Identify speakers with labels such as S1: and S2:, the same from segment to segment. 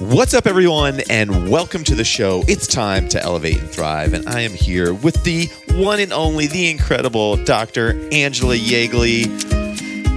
S1: What's up, everyone, and welcome to the show. It's time to elevate and thrive, and I am here with the one and only, the incredible Dr. Angela Yeagley.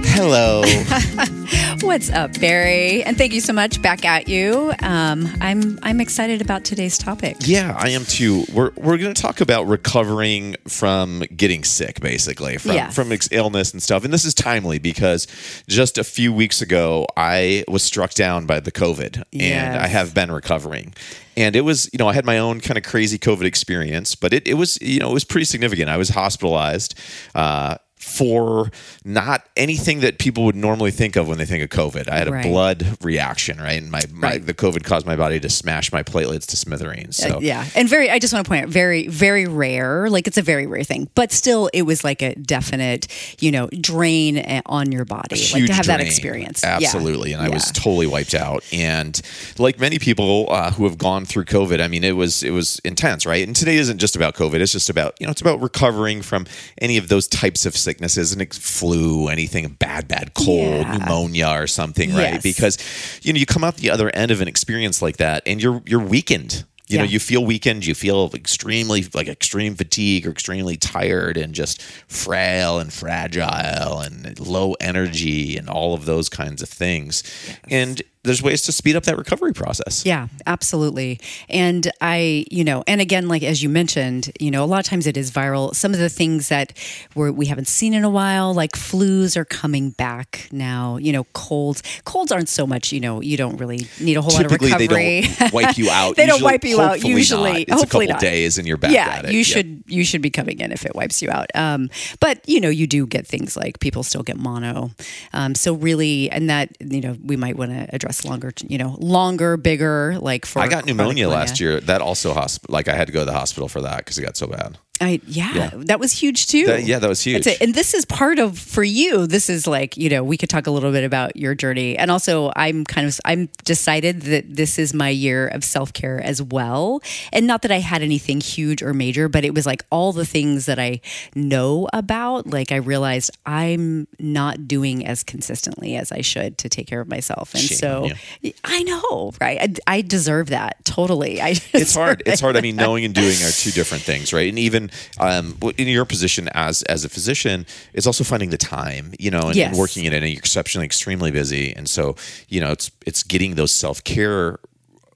S1: Hello.
S2: What's up, Barry? And thank you so much. Back at you. Um, I'm I'm excited about today's topic.
S1: Yeah, I am too. We're we're going to talk about recovering from getting sick, basically from
S2: Yes.
S1: from illness and stuff. And this is timely because just a few weeks ago, I was struck down by the COVID, and I have been recovering. And it was, you know, I had my own kind of crazy COVID experience, but it, it was, you know, it was pretty significant. I was hospitalized. Uh, for not anything that people would normally think of when they think of COVID. I had a
S2: Right.
S1: blood reaction, right? And my, my
S2: Right.
S1: the COVID caused my body to smash my platelets to smithereens. So
S2: Uh, yeah, and very. I just want to point out, very, very rare. Like it's a very rare thing, but still, it was like a definite, you know, drain uh, on your body. like to have that
S1: drain.
S2: experience. Yeah.
S1: Absolutely. And I was totally wiped out. And like many people uh, who have gone through COVID, I mean, it was it was intense, right? And today isn't just about COVID. It's just about you know it's about recovering from any of those types of sicknesses, and it's flu, anything bad, bad cold,
S2: Yeah.
S1: pneumonia, or something, right? Because you know you come out the other end of an experience like that, and you're you're weakened. You know, you feel weakened, you feel extremely like extreme fatigue or extremely tired and just frail and fragile and low energy and all of those kinds of things. And there's ways to speed up that recovery process.
S2: Yeah, absolutely. And I, you know, and again, like as you mentioned, you know, a lot of times it is viral. Some of the things that we're, we haven't seen in a while, like flus, are coming back now. You know, colds. Colds aren't so much. You know, you don't really need a whole
S1: Typically,
S2: lot of recovery.
S1: they don't wipe you out.
S2: they don't
S1: Usually-
S2: wipe you out.
S1: hopefully
S2: Usually,
S1: not. It's
S2: hopefully
S1: a couple
S2: not.
S1: days and you're back
S2: yeah,
S1: at it.
S2: you
S1: Yep.
S2: should you should be coming in if it wipes you out. Um, but you know, you do get things like people still get mono. Um, so really, and that you know, we might want to address longer. You know, longer, bigger. Like for
S1: I got pneumonia last year. That also hosp- like I had to go to the hospital for that because it got so bad.
S2: I yeah,
S1: Yeah.
S2: that was huge too.
S1: That- yeah, that was huge.
S2: And this is part of for you. This is like you know we could talk a little bit about your journey, and also I'm kind of I'm decided that this is my year of self care as well, and not that I had anything huge or major, but it was like all the things that I know about. Like I realized I'm not doing as consistently as I should to take care of myself, and
S1: Shame
S2: so
S1: on
S2: I know, right? I, I deserve that totally. I
S1: it's hard. It's hard. I mean, knowing and doing are two different things, right? And even um, in your position as as a physician, it's also finding the time, you know, and, and working in it. And you're exceptionally, extremely busy, and so you know, it's it's getting those self care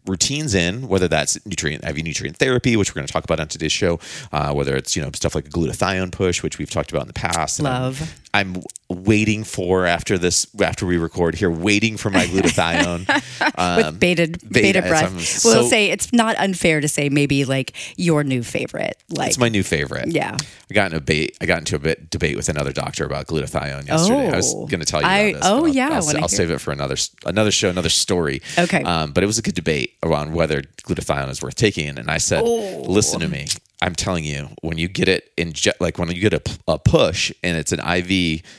S1: routines in whether that's nutrient IV nutrient therapy which we're going to talk about on today's show uh, whether it's you know stuff like a glutathione push which we've talked about in the past And
S2: Love.
S1: I'm, waiting for after this after we record here waiting for my glutathione
S2: with bated
S1: beta, as
S2: breath.
S1: I'm
S2: we'll say it's not unfair to say maybe like your new favorite. Like
S1: It's my new favorite.
S2: Yeah.
S1: I got in a debate. I got into a bit debate with another doctor about glutathione yesterday. I was
S2: Oh.
S1: going to tell you
S2: I-
S1: this.
S2: oh,
S1: I'll-
S2: yeah,
S1: I'll, I'll save it for another another show, another story.
S2: Okay.
S1: Um, but it was a good debate around whether glutathione is worth taking, and I said,
S2: Oh.
S1: "Listen to me. I'm telling you, when you get it in, like when you get a, a push and it's an IV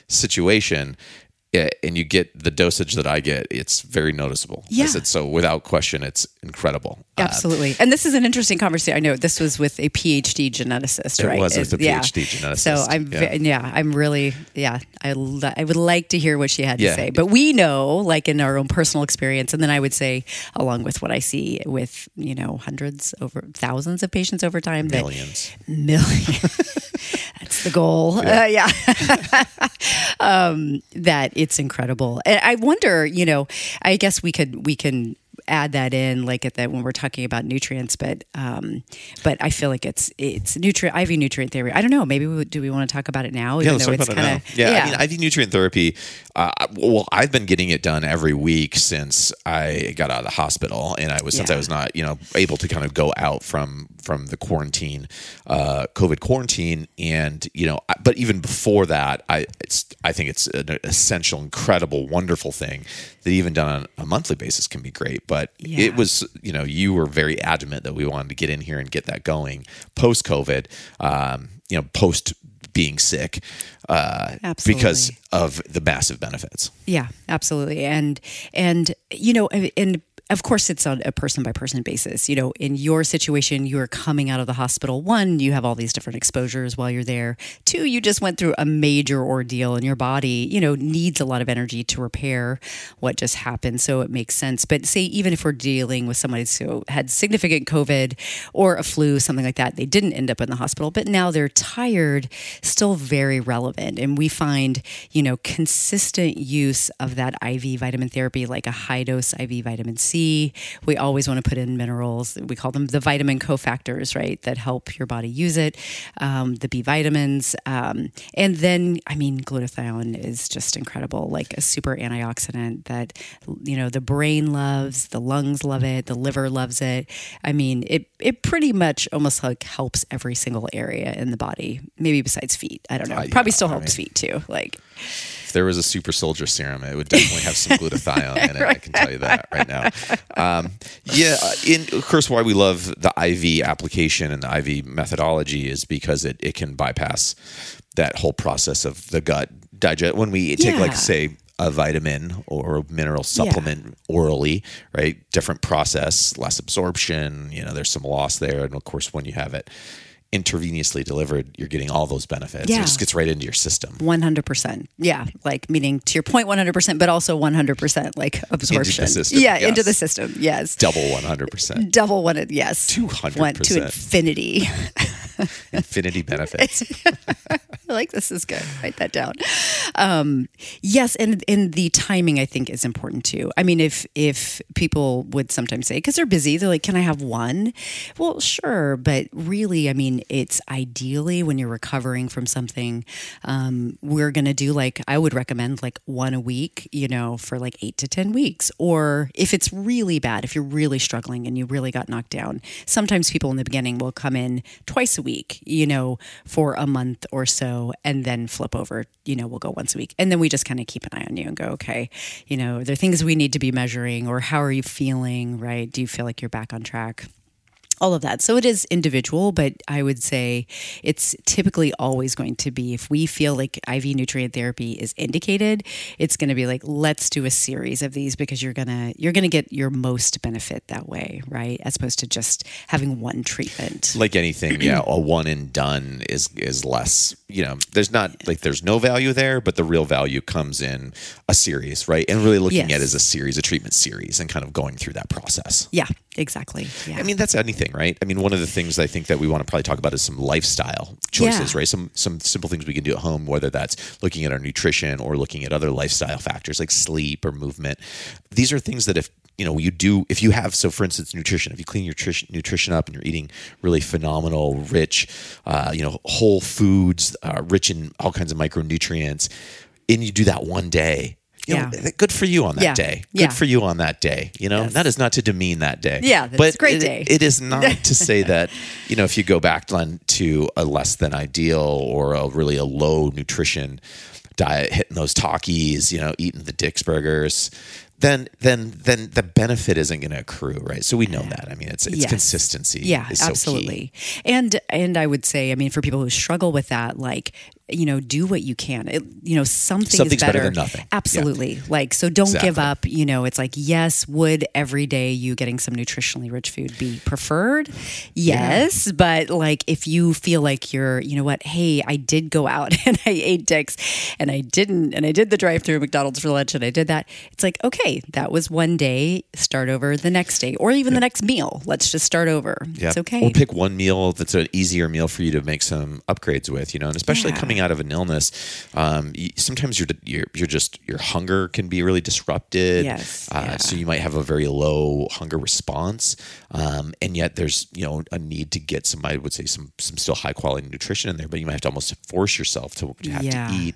S1: situation." And you get the dosage that I get, it's very noticeable. I
S2: Yeah.
S1: said, so without question, it's incredible. Uh,
S2: Absolutely. and this is an interesting conversation. I know this was with a PhD geneticist, right?
S1: It
S2: right?
S1: was with a
S2: yeah.
S1: PhD geneticist,
S2: So I'm,
S1: yeah.
S2: yeah. yeah, I'm really, yeah, I, li- I would like to hear what she had to say. But we know, like in our own personal experience, and then I would say, along with what I see with, you know, hundreds over thousands of patients over time, that
S1: millions.
S2: million. That's the goal. Uh, yeah. um, that it's incredible. And I wonder, you know, I guess we could we can add that in like at that when we're talking about nutrients but um but i feel like it's it's nutrient iv nutrient theory i don't know maybe we, do we want to talk about it now
S1: Yeah, let's talk
S2: it's
S1: about it now.
S2: of
S1: Yeah, I mean, IV nutrient therapy. Uh, well, I've been getting it done every week since I got out of the hospital, and I was since I was not, you know, able to kind of go out from from the quarantine, uh, COVID quarantine, and you know, I- but even before that, I it's I think it's an essential, incredible, wonderful thing that even done on a monthly basis can be great. But
S2: Yeah.
S1: it was, you know, you were very adamant that we wanted to get in here and get that going post COVID, um, you know, post being sick, uh, because of the massive benefits.
S2: Yeah, absolutely. And and you know, and of course, it's on a person by person basis. You know, in your situation, you're coming out of the hospital. One, you have all these different exposures while you're there. Two, you just went through a major ordeal and your body, you know, needs a lot of energy to repair what just happened. So it makes sense. But say, even if we're dealing with somebody who had significant COVID or a flu, something like that, they didn't end up in the hospital, but now they're tired, still very relevant. And we find, you know, consistent use of that IV vitamin therapy, like a high dose IV vitamin C we always want to put in minerals. We call them the vitamin cofactors, right, that help your body use it, um, the B vitamins. Um, and then, I mean, glutathione is just incredible, like a super antioxidant that, you know, the brain loves, the lungs love it, the liver loves it. I mean, it, it pretty much almost like helps every single area in the body, maybe besides feet. I don't know. Uh, yeah, Probably still helps I mean, feet too. Like,
S1: there was a super soldier serum, it would definitely have some glutathione in it. I can tell you that right now. Um, yeah, in, of course, why we love the IV application and the IV methodology is because it, it can bypass that whole process of the gut digest. When we take, yeah. like, say, a vitamin or a mineral supplement yeah. orally, right? Different process, less absorption. You know, there's some loss there, and of course, when you have it intravenously delivered, you're getting all those benefits. Yeah. It just gets right into your system.
S2: 100%. Yeah. Like, meaning to your point, 100%, but also 100% like absorption.
S1: Into system,
S2: yeah.
S1: Yes.
S2: Into the system. Yes.
S1: Double 100%.
S2: Double one. Yes.
S1: 200%. One,
S2: to infinity.
S1: infinity benefits.
S2: I like this is good. Write that down. Um, yes, and and the timing I think is important too. I mean, if if people would sometimes say because they're busy, they're like, "Can I have one?" Well, sure, but really, I mean, it's ideally when you're recovering from something, um, we're gonna do like I would recommend like one a week, you know, for like eight to ten weeks, or if it's really bad, if you're really struggling and you really got knocked down, sometimes people in the beginning will come in twice a week, you know, for a month or so, and then flip over. You know, we'll go once a week. And then we just kind of keep an eye on you and go, okay, you know, are there things we need to be measuring or how are you feeling, right? Do you feel like you're back on track? All of that. So it is individual, but I would say it's typically always going to be if we feel like IV nutrient therapy is indicated, it's going to be like let's do a series of these because you're going to you're going to get your most benefit that way, right? As opposed to just having one treatment.
S1: Like anything, yeah, a one and done is is less, you know, there's not like there's no value there, but the real value comes in a series, right? And really looking yes. at it as a series, a treatment series and kind of going through that process.
S2: Yeah, exactly. Yeah. I
S1: mean, that's anything right? I mean, one of the things I think that we want to probably talk about is some lifestyle choices, yeah. right? Some some simple things we can do at home, whether that's looking at our nutrition or looking at other lifestyle factors like sleep or movement. These are things that if you know you do if you have so for instance nutrition if you clean your nutrition, nutrition up and you're eating really phenomenal rich uh, you know whole foods uh, rich in all kinds of micronutrients and you do that one day you yeah. Know, good for you on that yeah. day. Good yeah. for you on that day. You know, yes. that is not to demean that day.
S2: Yeah, but a great it, day.
S1: it is not to say that, you know, if you go back then to a less than ideal or a really a low nutrition diet, hitting those talkies, you know, eating the Dick's burgers, then then then the benefit isn't going to accrue, right? So we know that. I mean, it's it's yes. consistency.
S2: Yeah, absolutely. And and I would say, I mean, for people who struggle with that, like you know, do what you can. It, you know, something
S1: Something's
S2: is better.
S1: better than nothing.
S2: Absolutely. Yeah. Like, so don't exactly. give up. You know, it's like, yes, would every day you getting some nutritionally rich food be preferred? Yes. Yeah. But like, if you feel like you're, you know what, hey, I did go out and I ate Dick's and I didn't, and I did the drive through McDonald's for lunch and I did that. It's like, okay, that was one day, start over the next day or even the next meal. Let's just start over. It's okay.
S1: Or pick one meal that's an easier meal for you to make some upgrades with, you know, and especially coming coming out of an illness, um, sometimes you're, you're, you're just your hunger can be really disrupted.
S2: Yes.
S1: Uh, yeah. So you might have a very low hunger response, um, and yet there's you know a need to get some I would say some some still high quality nutrition in there, but you might have to almost force yourself to, to have yeah, to eat,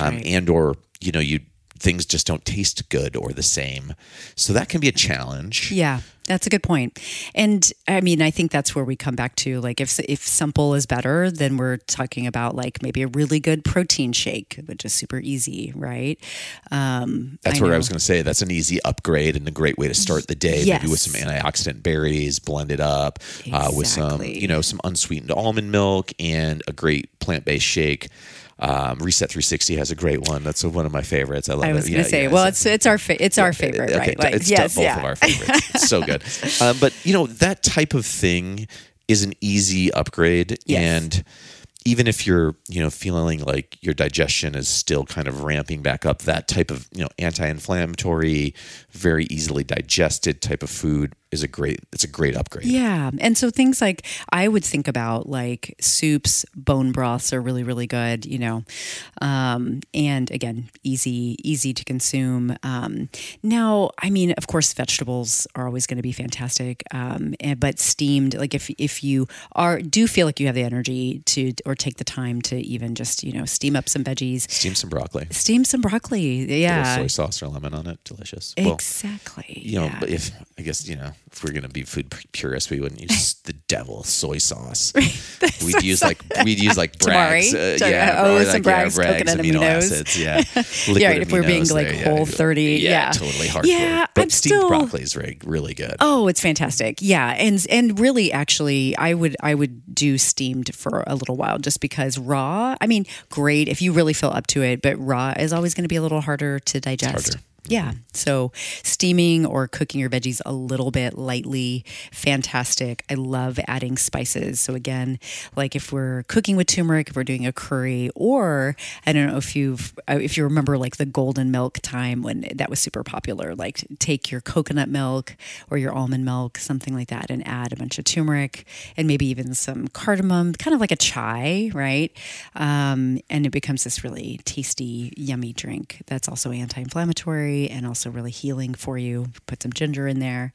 S2: um, right.
S1: and or you know you things just don't taste good or the same. So that can be a challenge.
S2: Yeah. That's a good point. And I mean, I think that's where we come back to like if if simple is better, then we're talking about like maybe a really good protein shake, which is super easy, right? Um,
S1: that's I where know. I was going to say that's an easy upgrade and a great way to start the day. Yes. Maybe with some antioxidant berries, blend it up exactly. uh, with some you know some unsweetened almond milk and a great plant based shake. Um, Reset 360 has a great one. That's one of my favorites. I love
S2: I was going to say, well, it's it's our fa- it's our favorite,
S1: Okay,
S2: right? Like,
S1: it's
S2: yes,
S1: both
S2: yeah.
S1: of our favorites. It's so good. Um, but you know that type of thing is an easy upgrade,
S2: Yes.
S1: and even if you're you know feeling like your digestion is still kind of ramping back up, that type of you know anti-inflammatory, very easily digested type of food is a great. It's a great upgrade.
S2: Yeah. And so things like I would think about like soups, bone broths are really, really good, you know. Um, and again, easy, easy to consume. Um, now, I mean, of course, vegetables are always going to be fantastic. Um, and, but steamed, like if, if you are, do feel like you have the energy to, or take the time to even just, you know, steam up some veggies,
S1: Steam some broccoli.
S2: steam some broccoli. Yeah.
S1: soy sauce or lemon on it, delicious. Well,
S2: Exactly.
S1: you know,
S2: yeah.
S1: but if I guess you know, if we're gonna be food purists, we wouldn't use the devil soy sauce. we'd use like we'd use like Bragg's, uh, yeah,
S2: Oh,
S1: or
S2: some
S1: like,
S2: Bragg's
S1: yeah, Bragg's amino
S2: aminos.
S1: acids, yeah,
S2: yeah, right, if we're being like
S1: there, yeah.
S2: whole 30.
S1: yeah,
S2: Yeah.
S1: totally hardcore.
S2: Yeah,
S1: but
S2: I'm
S1: steamed
S2: still-
S1: broccoli is very really good.
S2: Oh, it's fantastic. Yeah, and and really actually I would I would do steamed for a little while just because raw, I mean, great if you really feel up to it, but raw is always going to be a little harder to digest. Yeah. So steaming or cooking your veggies a little bit lightly, fantastic. I love adding spices. So again, like if we're cooking with turmeric, if we're doing a curry, or I don't know if you've uh, if you remember like the golden milk time when that was super popular. Like take your coconut milk or your almond milk, something like that, and add a bunch of turmeric and maybe even some cardamom, kind of like a chai, right? Um, and it becomes this really tasty, yummy drink that's also and also really healing for you. Put some ginger in there.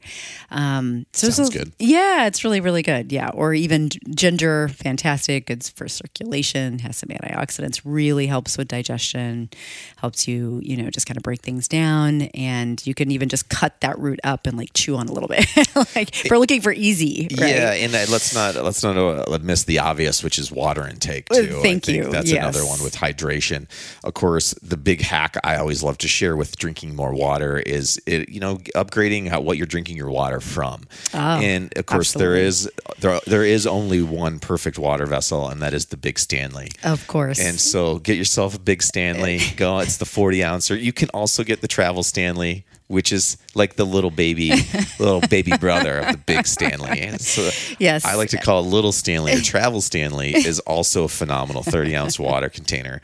S2: Um, so
S1: Sounds
S2: so-
S1: good.
S2: Yeah, it's really really good. Yeah, or even ginger, fantastic. Good for circulation. Has some antioxidants. Really helps with digestion. Helps you, you know, just kind of break things down. And you can even just cut that root up and like chew on a little bit. like we're looking for easy. Right?
S1: Yeah, and uh, let's not let's not uh, miss the obvious, which is water intake too.
S2: thank
S1: I think
S2: you.
S1: That's
S2: Yes.
S1: another one with hydration. Of course, the big hack I always love to share with drinking more water is it, you know upgrading how, what you're drinking your water from. Oh, and of course, there
S2: Oh, absolutely.
S1: is there there is only one perfect water vessel, and that is the Big Stanley.
S2: Of course.
S1: And so get yourself a big Stanley. Go. It's the 40 ouncer. You can also get the travel Stanley, which is like the little baby, little baby brother of the big Stanley. So
S2: Yes.
S1: I like to call it little Stanley or travel Stanley is also a phenomenal 30 ounce water container.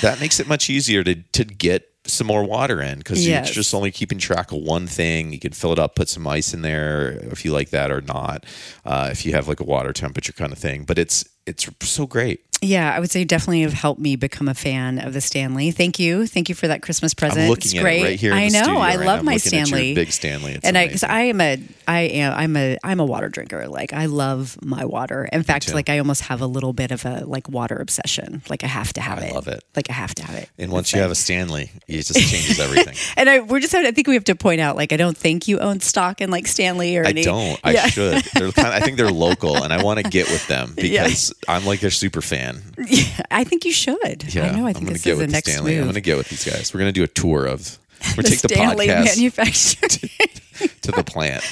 S1: That makes it much easier to, to get some more water in because
S2: Yes.
S1: you're just only keeping track of one thing. You can fill it up, put some ice in there if you like that or not. Uh, if you have like a water temperature kind of thing, but it's it's so great.
S2: Yeah, I would say definitely have helped me become a fan of the Stanley. Thank you, thank you for that Christmas present.
S1: I'm looking
S2: it's
S1: at
S2: great.
S1: it right here.
S2: I know. I
S1: right
S2: love
S1: now.
S2: My Stanley.
S1: big Stanley. It's
S2: and I, because
S1: amazing.
S2: I am a, I am, I'm a, I'm a water drinker. Like I love my water. In fact, like I almost have a little bit of a like water obsession. Like I have to have
S1: I
S2: it.
S1: love it.
S2: Like I have to have it.
S1: And once
S2: It's
S1: you
S2: like-
S1: have a Stanley, it just changes everything.
S2: and I, we're just, I think we have to point out, like, I don't think you own stock in like Stanley or
S1: I
S2: any.
S1: don't. I
S2: Yeah.
S1: should. They're kind of, I think they're local, and I want to get with them because I'm like their super fan.
S2: I think you should.
S1: Yeah,
S2: I know. I think
S1: gonna
S2: this
S1: get
S2: is the
S1: with the
S2: next
S1: Stanley. I'm going to get with these guys. We're going to do a tour of. We're going
S2: the
S1: to take the
S2: Stanley
S1: podcast
S2: manufacturer.
S1: to the plant,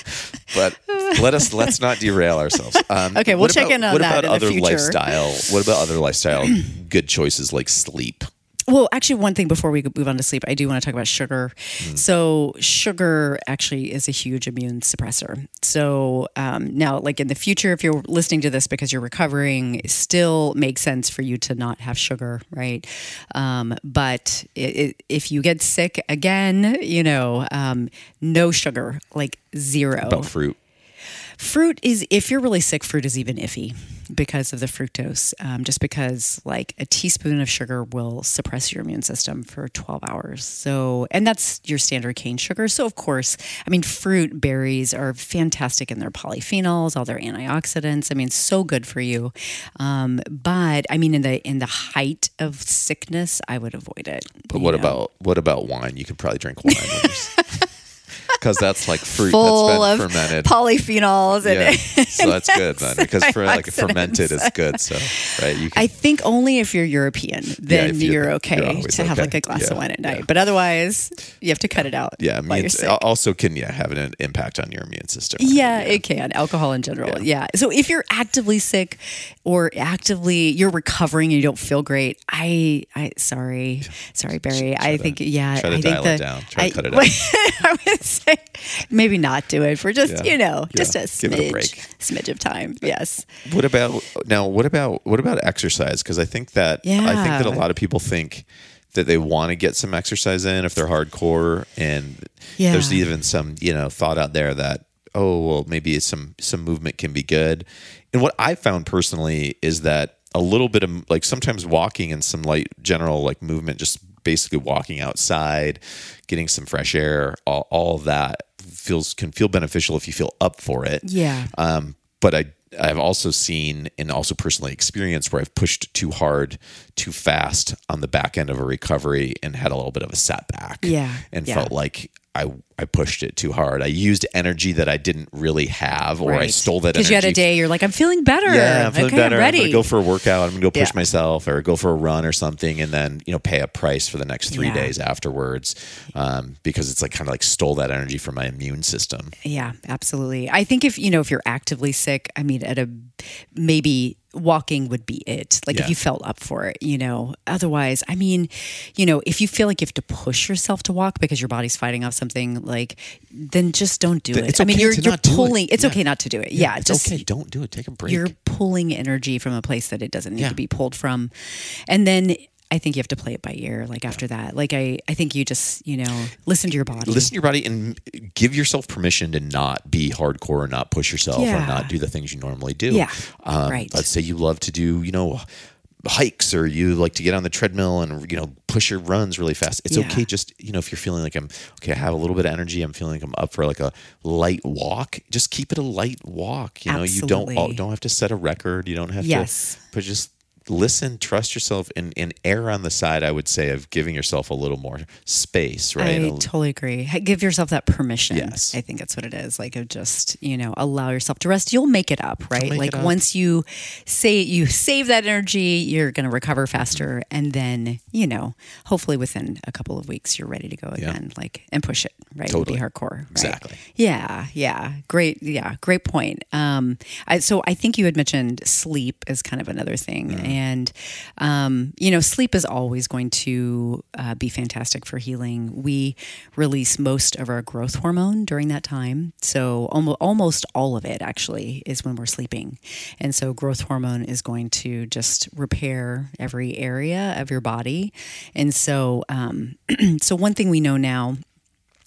S1: but let us let's not derail ourselves. Um,
S2: Okay, we'll check
S1: about-
S2: in on
S1: what
S2: that
S1: about
S2: in the
S1: other
S2: future.
S1: lifestyle? What about other lifestyle good choices like sleep?
S2: Well, actually, one thing before we move on to sleep, I do want to talk about sugar.
S1: Hmm.
S2: So, sugar actually is a huge immune suppressor. So, um, now, like in the future, if you're listening to this because you're recovering, it still makes sense for you to not have sugar, right? Um, but it, it, if you get sick again, you know, um, no sugar, like zero.
S1: About fruit.
S2: Fruit is, if you're really sick, fruit is even iffy because of the fructose. Um, just because, like, a teaspoon of sugar will suppress your immune system for 12 hours. So, and that's your standard cane sugar. So, of course, I mean, fruit, berries are fantastic in their polyphenols, all their antioxidants. I mean, so good for you. Um, but I mean, in the in the height of sickness, I would avoid it.
S1: But what
S2: know?
S1: about what about wine? You could probably drink wine. you're because that's like fruit
S2: full
S1: that's
S2: of
S1: been fermented.
S2: polyphenols and
S1: yeah, so that's good then because for like fermented is good. So right, you can
S2: I think only if you're European, then
S1: if you're-
S2: you're
S1: you're
S2: okay to have
S1: okay.
S2: like a glass
S1: Yeah,
S2: of wine at night.
S1: yeah.
S2: But otherwise, you have to cut it out.
S1: yeah, immune, also can yeah have an impact on your immune system.
S2: Yeah, it can. Alcohol in general. Yeah. So if you're actively sick or actively you're recovering and you don't feel great, I I sorry. Sorry, Barry. I
S1: to-
S2: think yeah,
S1: try to
S2: I think
S1: dial
S2: the
S1: it down. Try to cut it
S2: I would say maybe not do it for just,
S1: Yeah.
S2: you know, just a smidge
S1: a
S2: smidge of time. Yes.
S1: What about now? What about what about exercise? Because I think that I think that a lot of people think that they want to get some exercise in if they're hardcore, and
S2: Yeah.
S1: there's even some you know thought out there that oh well maybe some some movement can be good. And what I found personally is that a little bit of like sometimes walking and some light general like movement, just basically walking outside, getting some fresh air, all, all that feels can feel beneficial if you feel up for it.
S2: Yeah.
S1: Um, but I I've also seen and also personally experienced where I've pushed too hard, too fast on the back end of a recovery and had a little bit of a setback.
S2: Yeah,
S1: And
S2: yeah.
S1: felt like I I pushed it too hard. I used energy that I didn't really have or I stole that energy.
S2: Because you had a day, you're like, I'm feeling better.
S1: Yeah, I'm feeling
S2: okay,
S1: better.
S2: I'm
S1: I'm,
S2: ready.
S1: gonna go for a workout. I'm gonna go push
S2: Yeah.
S1: myself or go for a run or something, and then you know pay a price for the next three
S2: Yeah.
S1: days afterwards, um, because it's like kind of like stole that energy from my immune system.
S2: Yeah, absolutely. I think if you know if you're actively sick, I mean, at a maybe walking would be it. Like
S1: Yeah.
S2: if you felt up for it, you know. Otherwise, I mean, you know, if you feel like you have to push yourself to walk because your body's fighting off something, like then just don't do it. I mean, you're you're
S1: do it.
S2: pulling. It's
S1: Yeah.
S2: okay not to do it. Yeah,
S1: it's
S2: just
S1: okay. Don't do it. Take a break.
S2: you're pulling energy from a place that it doesn't need
S1: Yeah.
S2: to be pulled from, and then. I think you have to play it by ear. Like after that, like I, I think you just, you know, listen to your body.
S1: listen to your body and give yourself permission to not be hardcore and not push yourself
S2: Yeah.
S1: or not do the things you normally do.
S2: Yeah,
S1: Um,
S2: right.
S1: Let's say you love to do, you know, hikes or you like to get on the treadmill and you know push your runs really fast. It's
S2: Yeah.
S1: okay just you know if you're feeling like I'm okay, I have a little bit of energy. I'm feeling like I'm up for like a light walk. Just keep it a light walk. You know, you don't don't have to set a record. You don't have
S2: Yes.
S1: to, but just listen, trust yourself, and, and err on the side. I would say of giving yourself a little more space. Right.
S2: I totally agree. Give yourself that permission.
S1: Yes.
S2: I think that's what it is. Like, of just you know, allow yourself to rest. You'll make it up, right? like
S1: up.
S2: once you say you save that energy, you're going to recover faster, and then you know, hopefully within a couple of weeks, you're ready to go
S1: Yeah.
S2: again. Like and push it, right?
S1: Totally.
S2: Be hardcore. right?
S1: Exactly.
S2: Yeah. Yeah. Great. Yeah. Great point. Um, I, so I think you had mentioned sleep is kind of another thing,
S1: Mm.
S2: and um, you know, sleep is always going to uh, be fantastic for healing. We release most of our growth hormone during that time. So almost, almost all of it actually is when we're sleeping. And so growth hormone is going to just repair every area of your body. And so, um, so one thing we know now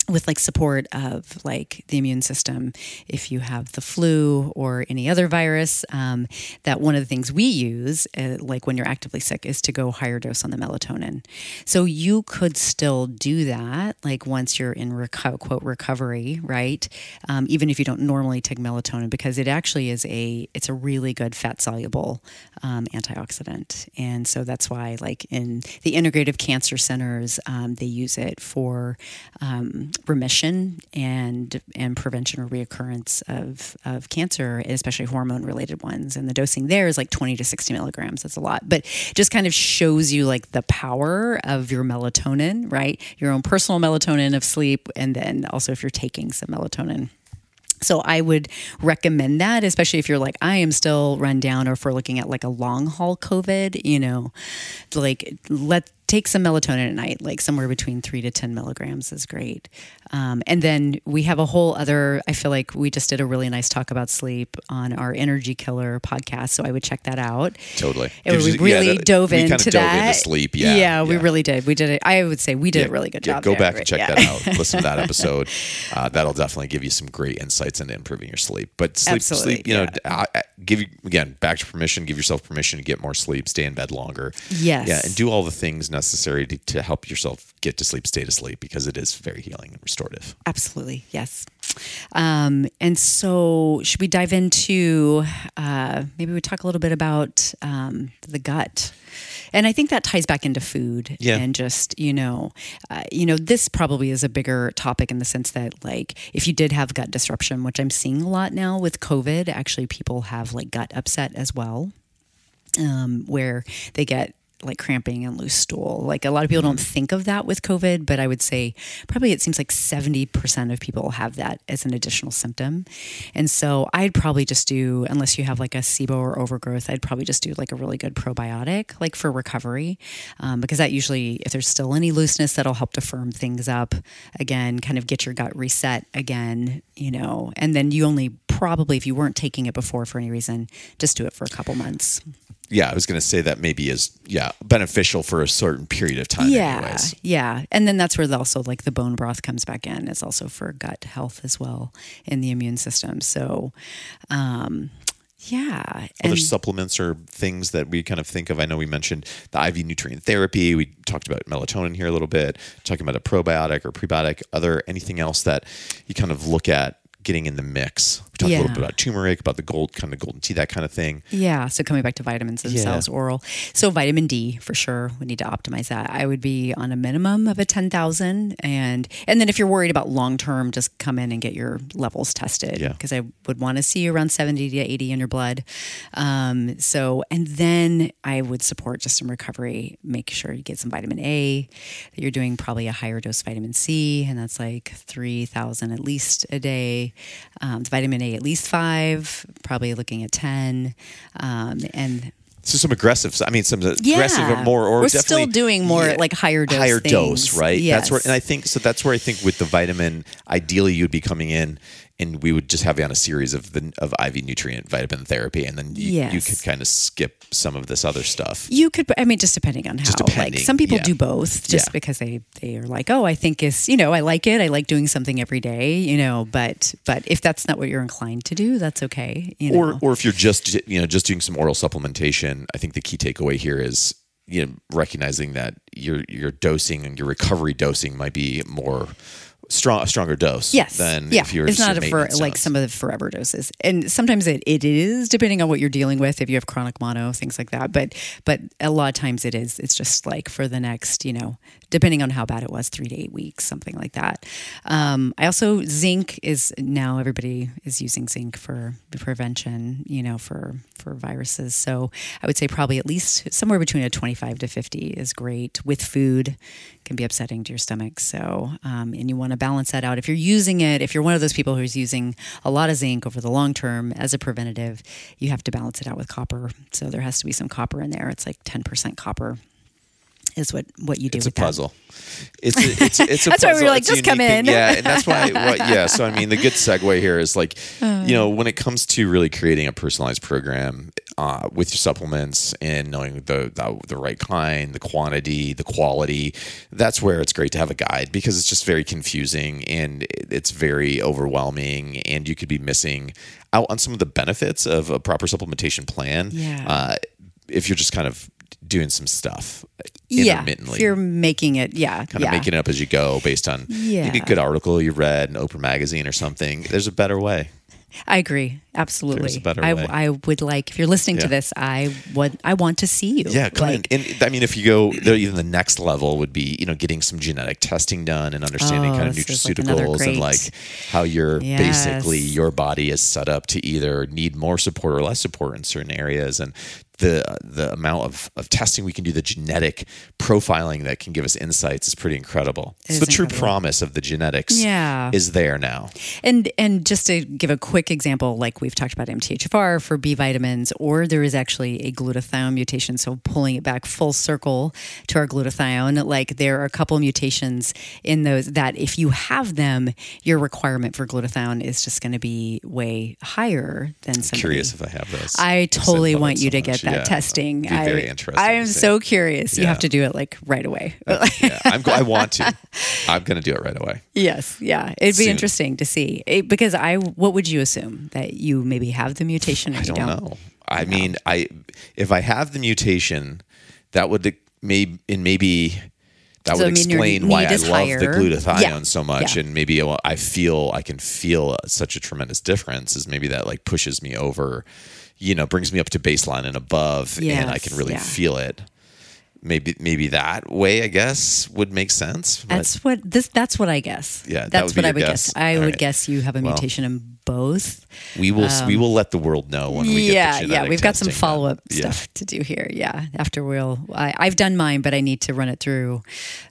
S2: with like support of like the immune system if you have the flu or any other virus um, that one of the things we use uh, like when you're actively sick is to go higher dose on the melatonin. So you could still do that like once you're in reco- quote recovery right? Um, even if you don't normally take melatonin because it actually is a it's a really good fat soluble um, antioxidant. And so that's why like in the integrative cancer centers um, they use it for um, remission and and prevention or reoccurrence of of cancer, especially hormone related ones. And the dosing there is like 20 to 60 milligrams. That's a lot, but just kind of shows you like the power of your melatonin, right? Your own personal melatonin of sleep, and then also if you're taking some melatonin. So I would recommend that, especially if you're like, I am still run down, or if we're looking at like a long haul COVID, you know, like let take some melatonin at night, like somewhere between three to 10 milligrams is great. Um, and then we have a whole other, I feel like we just did a really nice talk about sleep on our Energy Killer podcast. So I would check that out.
S1: Totally.
S2: And we
S1: you- yeah,
S2: really
S1: that-
S2: dove
S1: we
S2: into
S1: dove
S2: that.
S1: into sleep. Yeah.
S2: Yeah, we really did. We did it. I would say we did a really good
S1: yeah,
S2: job.
S1: Go
S2: there.
S1: back and check
S2: Yeah.
S1: that out. Listen to that episode. Uh, that'll definitely give you some great insights into improving your sleep. But sleep,
S2: Absolutely,
S1: sleep. You know,
S2: yeah.
S1: Give you again back to permission. Give yourself permission to get more sleep, stay in bed longer.
S2: Yes.
S1: Yeah, and do all the things necessary to, to help yourself get to sleep, stay to sleep, because it is very healing and restorative.
S2: Absolutely, yes. Um, and so, should we dive into uh, maybe we talk a little bit about um, the gut? And I think that ties back into food
S1: Yeah.
S2: and just you know, uh, you know, this probably is a bigger topic in the sense that like if you did have gut disruption, which I'm seeing a lot now with COVID, actually people have like gut upset as well um, where they get like cramping and loose stool. Like a lot of people don't think of that with COVID, but I would say probably it seems like 70% of people have that as an additional symptom. And so I'd probably just do, unless you have like a SIBO or overgrowth, I'd probably just do like a really good probiotic, like for recovery, um, because that usually, if there's still any looseness, that'll help to firm things up again, kind of get your gut reset again, you know, and then you only probably, if you weren't taking it before for any reason, just do it for a couple months.
S1: Yeah, I was going to say that maybe is yeah beneficial for a certain period of time.
S2: yeah
S1: anyways.
S2: yeah and then that's where the, also like the bone broth comes back in it's also for gut health as well in the immune system so um yeah
S1: Other supplements or things that we kind of think of. I know we mentioned the IV nutrient therapy. We talked about melatonin here a little bit, talking about a probiotic or prebiotic. Other anything else that you kind of look at getting in the mix. We talked a little bit about turmeric, about the gold kind of golden tea, that kind of thing.
S2: yeah so coming back to vitamins themselves oral so vitamin d for sure we need to optimize that i would be on a minimum of a 10000 and and then if you're worried about long term just come in and get your levels tested
S1: Yeah.
S2: because i would want to see you around 70 to 80 in your blood um, so and then i would support just some recovery make sure you get some vitamin a that you're doing probably a higher dose vitamin c and that's like 3000 at least a day um, vitamin a at least five probably looking at 10 um, and
S1: So some aggressive. I mean, some aggressive
S2: Yeah.
S1: more, or
S2: We're still doing more, like, higher dose
S1: higher dose,
S2: things.
S1: right? That's where,
S2: Yes.
S1: and I think so. That's where I think with the vitamin, ideally you'd be coming in, and we would just have you on a series of the of IV nutrient vitamin therapy, and then you, you could kind of skip some of this other stuff.
S2: You could, I mean, just depending on how.
S1: Just depending,
S2: like some people
S1: yeah.
S2: do both, just
S1: Yeah.
S2: because they they are like, oh, I think is you know, I like it. I like doing something every day, you know. But but if that's not what you're inclined to do, that's okay. You know.
S1: or or if you're just you know just doing some oral supplementation, I think the key takeaway here is you know recognizing that your your dosing and your recovery dosing might be more strong a stronger dose
S2: Yes.
S1: than
S2: yeah.
S1: if you're
S2: it's
S1: just
S2: not
S1: a
S2: for like some of the forever doses, and sometimes it, it is depending on what you're dealing with. If you have chronic mono, things like that, but but a lot of times it is. It's just like for the next, you know, depending on how bad it was, three to eight weeks, something like that. Um, I also zinc is now everybody is using zinc for prevention, you know, for for viruses. So I would say probably at least somewhere between a 25 to 50 is great with food. It Can be upsetting to your stomach. So um, and you want to balance that out. If you're using it, if you're one of those people who's using a lot of zinc over the long term as a preventative, you have to balance it out with copper. So there has to be some copper in there. It's like 10% copper is what what you do
S1: it's a
S2: with that.
S1: puzzle. It's a, it's it's a puzzle.
S2: That's why we
S1: puzzle.
S2: were like,
S1: It's
S2: just come
S1: thing.
S2: in.
S1: Yeah, and that's why. What, yeah, so I mean, the good segue here is like, you uh. know, when it comes to really creating a personalized program uh, with your supplements and knowing the, the the right kind, the quantity, the quality, that's where it's great to have a guide because it's just very confusing and it's very overwhelming, and you could be missing out on some of the benefits of a proper supplementation plan.
S2: Yeah.
S1: Uh, if you're just kind of doing some stuff
S2: Yeah,
S1: intermittently
S2: if you're making it, yeah,
S1: kind
S2: yeah.
S1: of making it up as you go based on
S2: Yeah.
S1: maybe a good article you read in Oprah magazine or something. There's a better way.
S2: I agree. Absolutely.
S1: There's a better
S2: I,
S1: way.
S2: I would like if you're listening to this, I would I want to see you.
S1: Yeah, come
S2: like.
S1: And I mean, if you go, there, even the next level would be, you know, getting some genetic testing done and understanding
S2: Oh,
S1: kind of
S2: is like
S1: nutraceuticals and like how your basically
S2: Yes.
S1: your body is set up to either need more support or less support in certain areas and the the amount of, of testing we can do the genetic profiling that can give us insights is pretty incredible
S2: It
S1: so the true promise of the genetics
S2: Yeah.
S1: is there now
S2: And and just to give a quick example, like we've talked about MTHFR for B vitamins, or there is actually a glutathione mutation. So pulling it back full circle to our glutathione, like there are a couple mutations in those that if you have them, your requirement for glutathione is just going to be way higher than somebody.
S1: curious if I have those
S2: I totally want you to get. That
S1: Yeah.
S2: testing.
S1: Very
S2: I,
S1: interesting.
S2: I am so curious. You have to do it like right away.
S1: yeah, I'm, I want to. I'm going to do it right away.
S2: yes, yeah, it'd be
S1: Soon.
S2: interesting to see It- because I. What would you assume that you maybe have the mutation or
S1: I
S2: you
S1: don't
S2: don't?
S1: know. I mean, I if I have the mutation, that would maybe and maybe that
S2: So,
S1: would
S2: I mean,
S1: explain why I love the
S2: higher.
S1: glutathione
S2: Yeah.
S1: so much,
S2: Yeah.
S1: and maybe I feel I can feel such a tremendous difference. Is maybe that like pushes me over, you know, brings me up to baseline and above, and I can really feel it. Maybe maybe that way, I guess, would make sense.
S2: That's what this. That's what I guess.
S1: Yeah, that
S2: that's
S1: be
S2: what I would
S1: guess.
S2: guess. I
S1: All
S2: would
S1: right.
S2: guess you have a
S1: Well,
S2: mutation in both.
S1: we will we will let the world know when we get
S2: yeah,
S1: the
S2: yeah.
S1: genetic
S2: We've got some follow up
S1: Yeah.
S2: stuff to do here. Yeah, after we'll. I, I've done mine, but I need to run it through.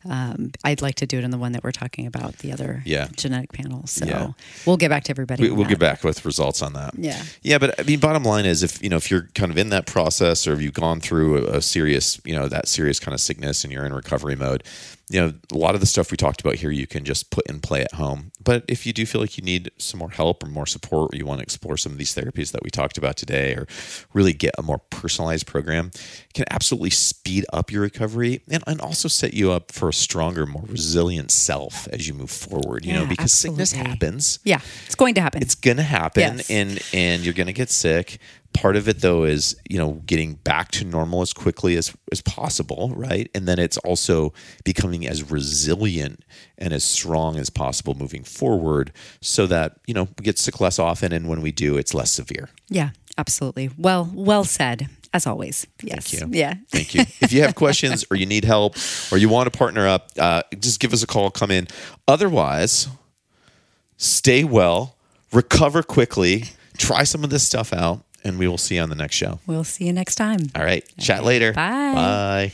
S2: Um, I'd like to do it in the one that we're talking about, the other
S1: Yeah.
S2: genetic panel. So
S1: Yeah.
S2: we'll get back to everybody.
S1: We, we'll get back with results on that.
S2: Yeah.
S1: Yeah, but I mean, bottom line is, if you know, if you're kind of in that process, or if you've gone through a, a serious, you know, that serious kind of sickness, and you're in recovery mode, you know, a lot of the stuff we talked about here, you can just put in play at home. But if you do feel like you need some more help or more support, or you want to explore some of these therapies that we talked about today, or really get a more personalized program, it can absolutely speed up your recovery and, and also set you up for a stronger, more resilient self as you move forward. You know,
S2: Yeah,
S1: because sickness happens
S2: Yeah, it's going to happen.
S1: it's gonna happen
S2: Yes.
S1: and and you're gonna get sick part of it though is you know getting back to normal as quickly as as possible right and then it's also becoming as resilient and as strong as possible moving forward so that you know we get sick less often and when we do it's less severe
S2: yeah, absolutely. Well, well said. As always. Yes.
S1: you.
S2: Yeah.
S1: Thank you. If you have questions or you need help or you want to partner up, uh, just give us a call, come in. Otherwise, stay well, recover quickly, try some of this stuff out, and we will see you on the next show.
S2: We'll see you next time.
S1: All right. Chat later.
S2: Bye.
S1: Bye.